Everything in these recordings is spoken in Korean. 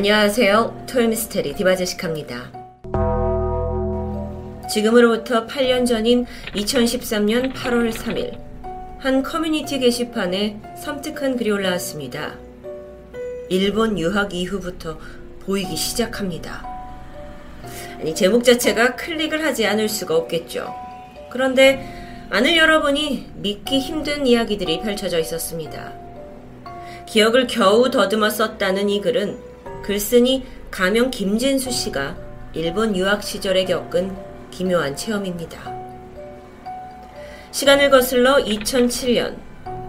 안녕하세요. 토요미스테리 디바제시카입니다. 지금으로부터 8년 전인 2013년 8월 3일 한 커뮤니티 게시판에 섬뜩한 글이 올라왔습니다. 일본 유학 이후부터 보이기 시작합니다. 아니, 제목 자체가 클릭을 하지 않을 수가 없겠죠. 그런데 안을 열어보니 믿기 힘든 이야기들이 펼쳐져 있었습니다. 기억을 겨우 더듬어 썼다는 이 글은 글쓴이 가명 김진수 씨가 일본 유학 시절에 겪은 기묘한 체험입니다. 시간을 거슬러 2007년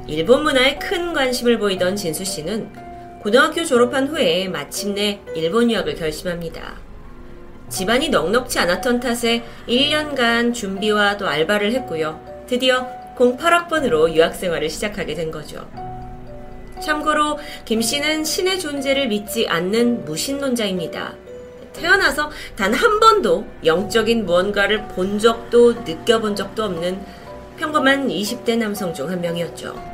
일본 문화에 큰 관심을 보이던 진수 씨는 고등학교 졸업한 후에 마침내 일본 유학을 결심합니다. 집안이 넉넉지 않았던 탓에 1년간 준비와 또 알바를 했고요. 드디어 08학번으로 유학 생활을 시작하게 된 거죠. 참고로 김 씨는 신의 존재를 믿지 않는 무신론자입니다. 태어나서 단 한 번도 영적인 무언가를 본 적도 느껴본 적도 없는 평범한 20대 남성 중 한 명이었죠.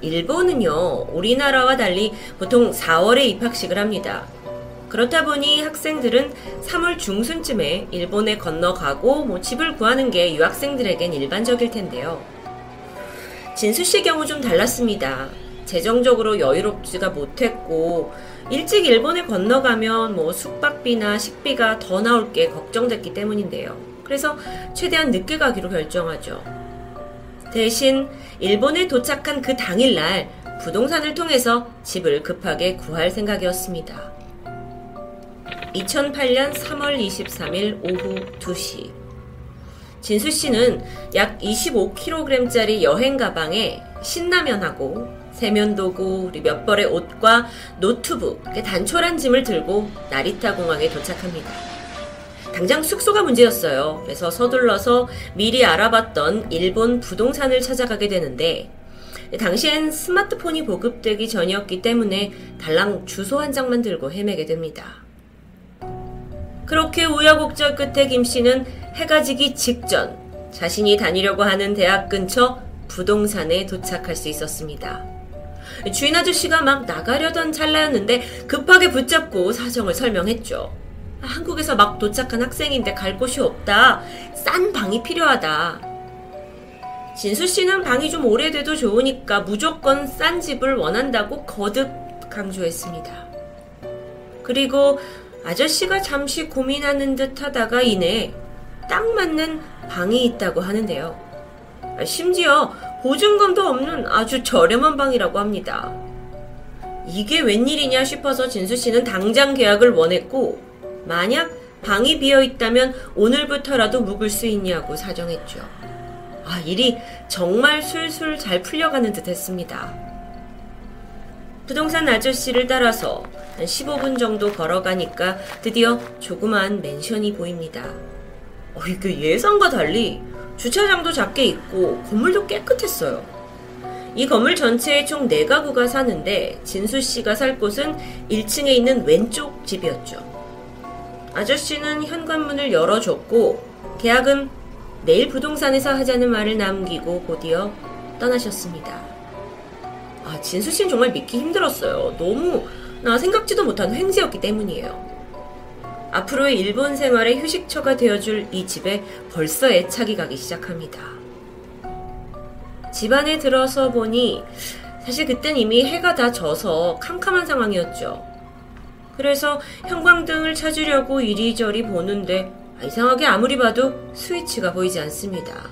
일본은요, 우리나라와 달리 보통 4월에 입학식을 합니다. 그렇다 보니 학생들은 3월 중순쯤에 일본에 건너가고 뭐 집을 구하는 게 유학생들에겐 일반적일 텐데요. 진수 씨 경우 좀 달랐습니다. 재정적으로 여유롭지가 못했고 일찍 일본에 건너가면 뭐 숙박비나 식비가 더 나올 게 걱정됐기 때문인데요. 그래서 최대한 늦게 가기로 결정하죠. 대신 일본에 도착한 그 당일날 부동산을 통해서 집을 급하게 구할 생각이었습니다. 2008년 3월 23일 오후 2시. 진수 씨는 약 25kg짜리 여행 가방에 신라면하고 세면도구, 몇 벌의 옷과 노트북, 단촐한 짐을 들고 나리타 공항에 도착합니다. 당장 숙소가 문제였어요. 그래서 서둘러서 미리 알아봤던 일본 부동산을 찾아가게 되는데 당시엔 스마트폰이 보급되기 전이었기 때문에 달랑 주소 한 장만 들고 헤매게 됩니다. 그렇게 우여곡절 끝에 김 씨는 해가 지기 직전 자신이 다니려고 하는 대학 근처 부동산에 도착할 수 있었습니다. 주인 아저씨가 막 나가려던 찰나였는데 급하게 붙잡고 사정을 설명했죠. 한국에서 막 도착한 학생인데 갈 곳이 없다. 싼 방이 필요하다. 진수 씨는 방이 좀 오래돼도 좋으니까 무조건 싼 집을 원한다고 거듭 강조했습니다. 그리고 아저씨가 잠시 고민하는 듯 하다가 이내 딱 맞는 방이 있다고 하는데요. 심지어 보증금도 없는 아주 저렴한 방이라고 합니다. 이게 웬일이냐 싶어서 진수 씨는 당장 계약을 원했고 만약 방이 비어 있다면 오늘부터라도 묵을 수 있냐고 사정했죠. 아, 일이 정말 술술 잘 풀려가는 듯 했습니다. 부동산 아저씨를 따라서 한 15분 정도 걸어가니까 드디어 조그만 맨션이 보입니다. 어, 이게 예상과 달리 주차장도 작게 있고 건물도 깨끗했어요. 이 건물 전체에 총 4가구가 사는데 진수 씨가 살 곳은 1층에 있는 왼쪽 집이었죠. 아저씨는 현관문을 열어줬고 계약은 내일 부동산에서 하자는 말을 남기고 곧이어 떠나셨습니다. 아, 진수 씨는 정말 믿기 힘들었어요. 너무 나 생각지도 못한 횡재였기 때문이에요. 앞으로의 일본 생활의 휴식처가 되어줄 이 집에 벌써 애착이 가기 시작합니다. 집안에 들어서 보니 사실 그땐 이미 해가 다 져서 캄캄한 상황이었죠. 그래서 형광등을 찾으려고 이리저리 보는데 아, 이상하게 아무리 봐도 스위치가 보이지 않습니다.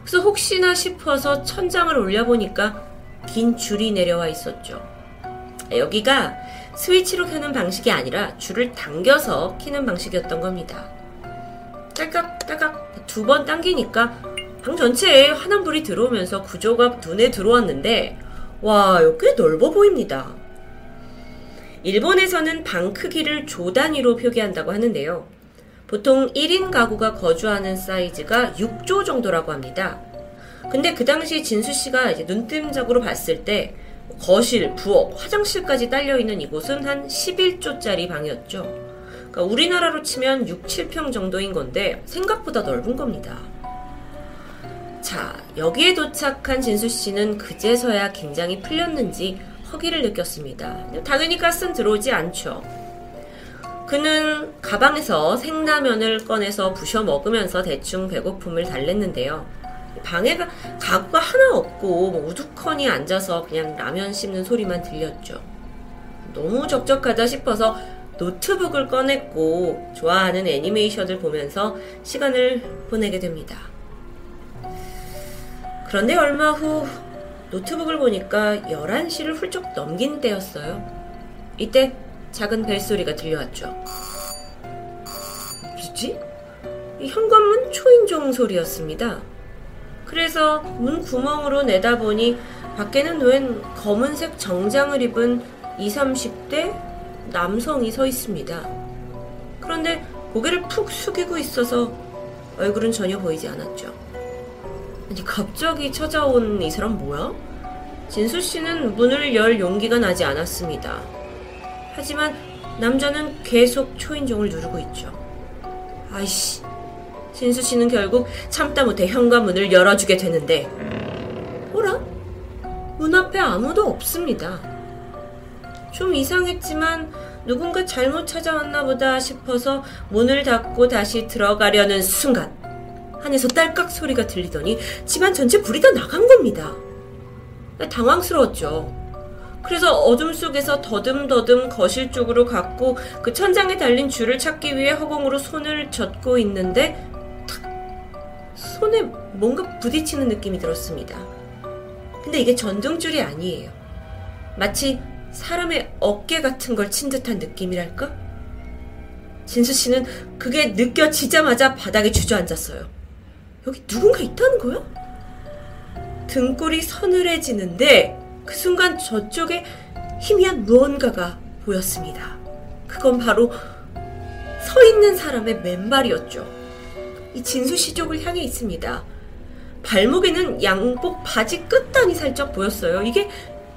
그래서 혹시나 싶어서 천장을 올려보니까 긴 줄이 내려와 있었죠. 아, 여기가 스위치로 켜는 방식이 아니라 줄을 당겨서 키는 방식이었던 겁니다. 딸깍 딸깍 두 번 당기니까 방 전체에 환한 불이 들어오면서 구조가 눈에 들어왔는데 와, 꽤 넓어 보입니다. 일본에서는 방 크기를 조 단위로 표기한다고 하는데요. 보통 1인 가구가 거주하는 사이즈가 6조 정도라고 합니다. 근데 그 당시 진수 씨가 이제 눈뜸적으로 봤을 때 거실, 부엌, 화장실까지 딸려 있는 이곳은 한 11조짜리 방이었죠. 그러니까 우리나라로 치면 6, 7평 정도인 건데 생각보다 넓은 겁니다. 자, 여기에 도착한 진수 씨는 그제서야 긴장이 풀렸는지 허기를 느꼈습니다. 당연히 가스는 들어오지 않죠. 그는 가방에서 생라면을 꺼내서 부셔 먹으면서 대충 배고픔을 달랬는데요. 방에 가구가 하나 없고 뭐 우두커니 앉아서 그냥 라면 씹는 소리만 들렸죠. 너무 적적하다 싶어서 노트북을 꺼냈고 좋아하는 애니메이션을 보면서 시간을 보내게 됩니다. 그런데 얼마 후 노트북을 보니까 11시를 훌쩍 넘긴 때였어요. 이때 작은 벨소리가 들려왔죠. 뭐지? 현관문 초인종 소리였습니다. 그래서 문 구멍으로 내다보니 밖에는 웬 검은색 정장을 입은 20, 30대 남성이 서 있습니다. 그런데 고개를 푹 숙이고 있어서 얼굴은 전혀 보이지 않았죠. 아니, 갑자기 찾아온 이 사람 뭐야? 진수 씨는 문을 열 용기가 나지 않았습니다. 하지만 남자는 계속 초인종을 누르고 있죠. 아이씨. 진수 씨는 결국 참다 못해 현관문을 열어주게 되는데, 뭐라? 문 앞에 아무도 없습니다. 좀 이상했지만 누군가 잘못 찾아왔나 보다 싶어서 문을 닫고 다시 들어가려는 순간, 안에서 딸깍 소리가 들리더니 집안 전체 불이 다 나간 겁니다. 당황스러웠죠. 그래서 어둠 속에서 더듬더듬 거실 쪽으로 갔고 그 천장에 달린 줄을 찾기 위해 허공으로 손을 젓고 있는데 탁 손에 뭔가 부딪히는 느낌이 들었습니다. 근데 이게 전등줄이 아니에요. 마치 사람의 어깨 같은 걸 친 듯한 느낌이랄까? 진수 씨는 그게 느껴지자마자 바닥에 주저앉았어요. 여기 누군가 있다는 거야? 등골이 서늘해지는데 그 순간 저쪽에 희미한 무언가가 보였습니다. 그건 바로 서 있는 사람의 맨발이었죠. 이 진수 씨 쪽을 향해 있습니다. 발목에는 양복 바지 끝단이 살짝 보였어요. 이게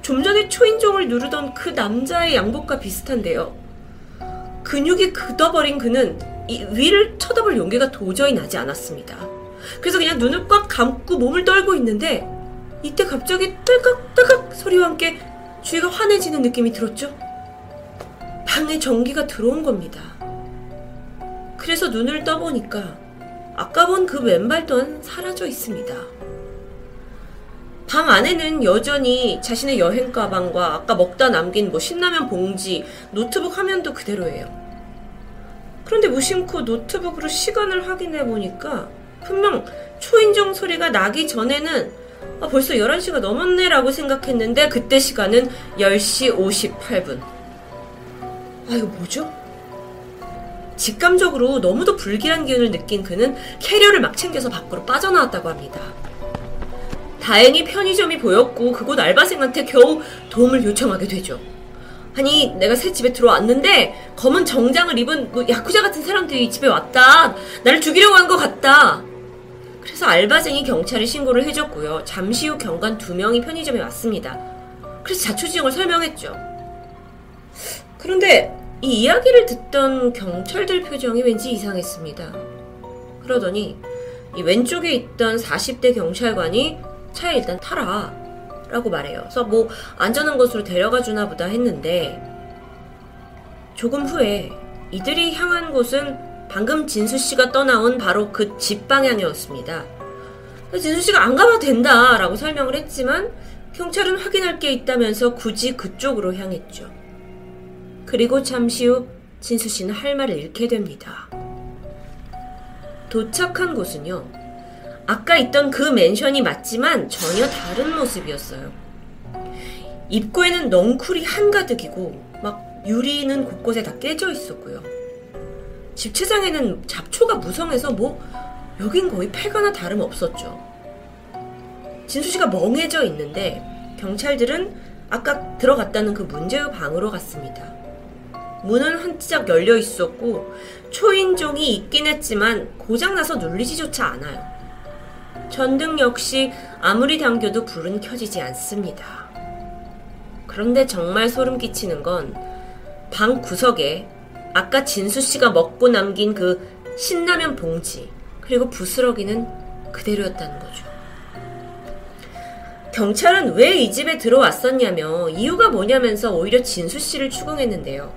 좀 전에 초인종을 누르던 그 남자의 양복과 비슷한데요. 근육이 굳어버린 그는 위를 쳐다볼 용기가 도저히 나지 않았습니다. 그래서 그냥 눈을 꽉 감고 몸을 떨고 있는데 이때 갑자기 딸깍딸깍 소리와 함께 주위가 환해지는 느낌이 들었죠? 방에 전기가 들어온 겁니다. 그래서 눈을 떠보니까 아까 본그 또한 사라져 있습니다. 방 안에는 여전히 자신의 여행 가방과 아까 먹다 남긴 뭐 신라면 봉지, 노트북 화면도 그대로예요. 그런데 무심코 노트북으로 시간을 확인해 보니까 분명 초인종 소리가 나기 전에는 아, 벌써 11시가 넘었네 라고 생각했는데 그때 시간은 10시 58분. 아, 이거 뭐죠? 직감적으로 너무도 불길한 기운을 느낀 그는 캐리어를 막 챙겨서 밖으로 빠져나왔다고 합니다. 다행히 편의점이 보였고 그곳 알바생한테 겨우 도움을 요청하게 되죠. 아니 내가 새 집에 들어왔는데 검은 정장을 입은 뭐 야쿠자 같은 사람들이 집에 왔다. 나를 죽이려고 한 것 같다. 그래서 알바생이 경찰에 신고를 해줬고요. 잠시 후 경관 두 명이 편의점에 왔습니다. 그래서 자초지종을 설명했죠. 그런데 이 이야기를 듣던 경찰들 표정이 왠지 이상했습니다. 그러더니 이 왼쪽에 있던 40대 경찰관이 차에 일단 타라 라고 말해요. 그래서 뭐 안전한 곳으로 데려가 주나 보다 했는데 조금 후에 이들이 향한 곳은 방금 진수 씨가 떠나온 바로 그 집 방향이었습니다. 진수 씨가 안 가봐도 된다라고 설명을 했지만 경찰은 확인할 게 있다면서 굳이 그쪽으로 향했죠. 그리고 잠시 후 진수 씨는 할 말을 잃게 됩니다. 도착한 곳은요. 아까 있던 그 맨션이 맞지만 전혀 다른 모습이었어요. 입구에는 넝쿨이 한가득이고 막 유리는 곳곳에 다 깨져 있었고요. 집 채장에는 잡초가 무성해서 뭐 여긴 거의 폐가나 다름없었죠. 진수 씨가 멍해져 있는데 경찰들은 아까 들어갔다는 그 문제의 방으로 갔습니다. 문은 한짝 열려 있었고 초인종이 있긴 했지만 고장나서 눌리지조차 않아요. 전등 역시 아무리 당겨도 불은 켜지지 않습니다. 그런데 정말 소름 끼치는 건 방 구석에 아까 진수 씨가 먹고 남긴 그 신라면 봉지 그리고 부스러기는 그대로였다는 거죠. 경찰은 왜 이 집에 들어왔었냐며 이유가 뭐냐면서 오히려 진수 씨를 추궁했는데요.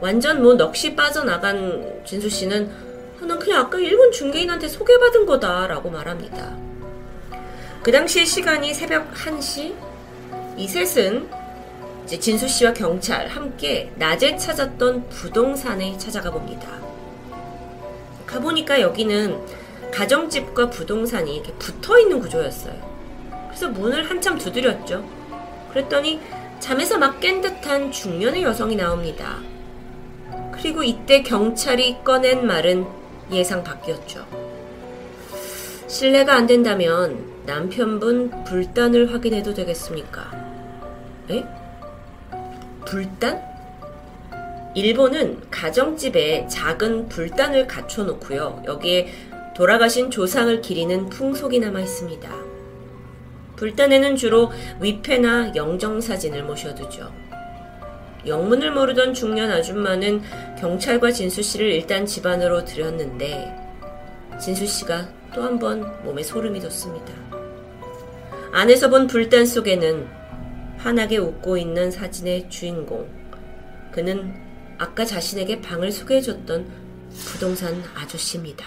완전 뭐 넋이 빠져나간 진수 씨는 난 그냥 아까 일본 중개인한테 소개받은 거다 라고 말합니다. 그 당시의 시간이 새벽 1시? 이 셋은 이제 진수 씨와 경찰 함께 낮에 찾았던 부동산에 찾아가 봅니다. 가보니까 여기는 가정집과 부동산이 이렇게 붙어 있는 구조였어요. 그래서 문을 한참 두드렸죠. 그랬더니 잠에서 막 깬 듯한 중년의 여성이 나옵니다. 그리고 이때 경찰이 꺼낸 말은 예상 밖이었죠. 신뢰가 안 된다면 남편분 불단을 확인해도 되겠습니까? 에? 불단? 일본은 가정집에 작은 불단을 갖춰놓고요. 여기에 돌아가신 조상을 기리는 풍속이 남아 있습니다. 불단에는 주로 위패나 영정 사진을 모셔두죠. 영문을 모르던 중년 아줌마는 경찰과 진수 씨를 일단 집 안으로 들였는데 진수 씨가 또 한 번 몸에 소름이 돋습니다. 안에서 본 불단 속에는 환하게 웃고 있는 사진의 주인공. 그는 아까 자신에게 방을 소개해줬던 부동산 아저씨입니다.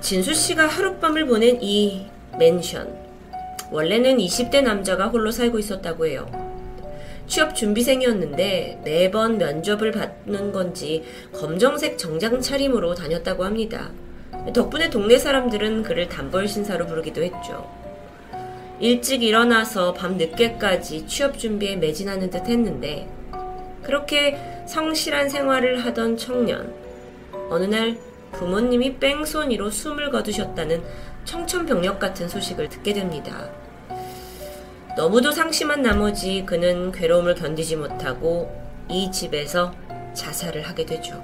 진수 씨가 하룻밤을 보낸 이 맨션. 원래는 20대 남자가 홀로 살고 있었다고 해요. 취업 준비생이었는데 매번 면접을 받는 건지 검정색 정장 차림으로 다녔다고 합니다. 덕분에 동네 사람들은 그를 단벌 신사로 부르기도 했죠. 일찍 일어나서 밤 늦게까지 취업 준비에 매진하는 듯 했는데 그렇게 성실한 생활을 하던 청년. 어느 날 부모님이 뺑소니로 숨을 거두셨다는 청천벽력 같은 소식을 듣게 됩니다. 너무도 상심한 나머지 그는 괴로움을 견디지 못하고 이 집에서 자살을 하게 되죠.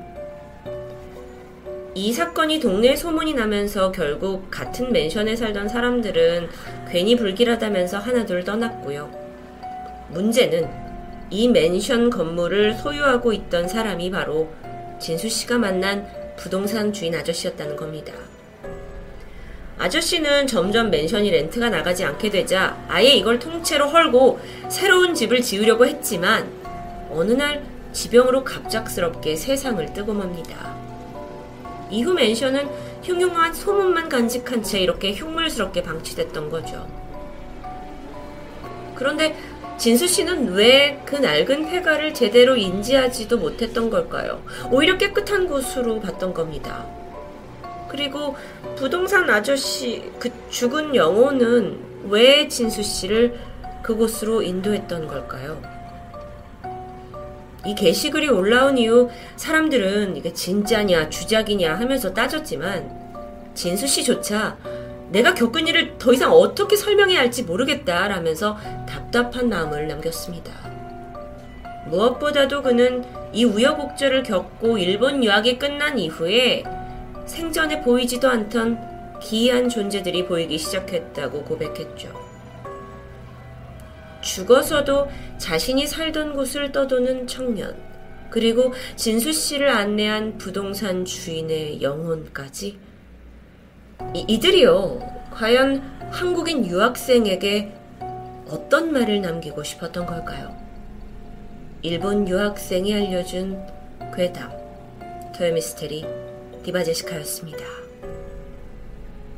이 사건이 동네에 소문이 나면서 결국 같은 맨션에 살던 사람들은 괜히 불길하다면서 하나둘 떠났고요. 문제는 이 맨션 건물을 소유하고 있던 사람이 바로 진수 씨가 만난 부동산 주인 아저씨였다는 겁니다. 아저씨는 점점 맨션이 렌트가 나가지 않게 되자 아예 이걸 통째로 헐고 새로운 집을 지으려고 했지만 어느 날 지병으로 갑작스럽게 세상을 뜨고 맙니다. 이후 맨션은 흉흉한 소문만 간직한 채 이렇게 흉물스럽게 방치됐던 거죠. 그런데 진수 씨는 왜 그 낡은 폐가를 제대로 인지하지도 못했던 걸까요? 오히려 깨끗한 곳으로 봤던 겁니다. 그리고 부동산 아저씨 그 죽은 영혼은 왜 진수 씨를 그곳으로 인도했던 걸까요? 이 게시글이 올라온 이후 사람들은 이게 진짜냐 주작이냐 하면서 따졌지만 진수 씨조차 내가 겪은 일을 더 이상 어떻게 설명해야 할지 모르겠다라면서 답답한 마음을 남겼습니다. 무엇보다도 그는 이 우여곡절을 겪고 일본 유학이 끝난 이후에 생전에 보이지도 않던 기이한 존재들이 보이기 시작했다고 고백했죠. 죽어서도 자신이 살던 곳을 떠도는 청년, 그리고 진수 씨를 안내한 부동산 주인의 영혼까지 이, 이들이요, 과연 한국인 유학생에게 어떤 말을 남기고 싶었던 걸까요? 일본 유학생이 알려준 괴담, 토요미스테리 디바 제시카였습니다.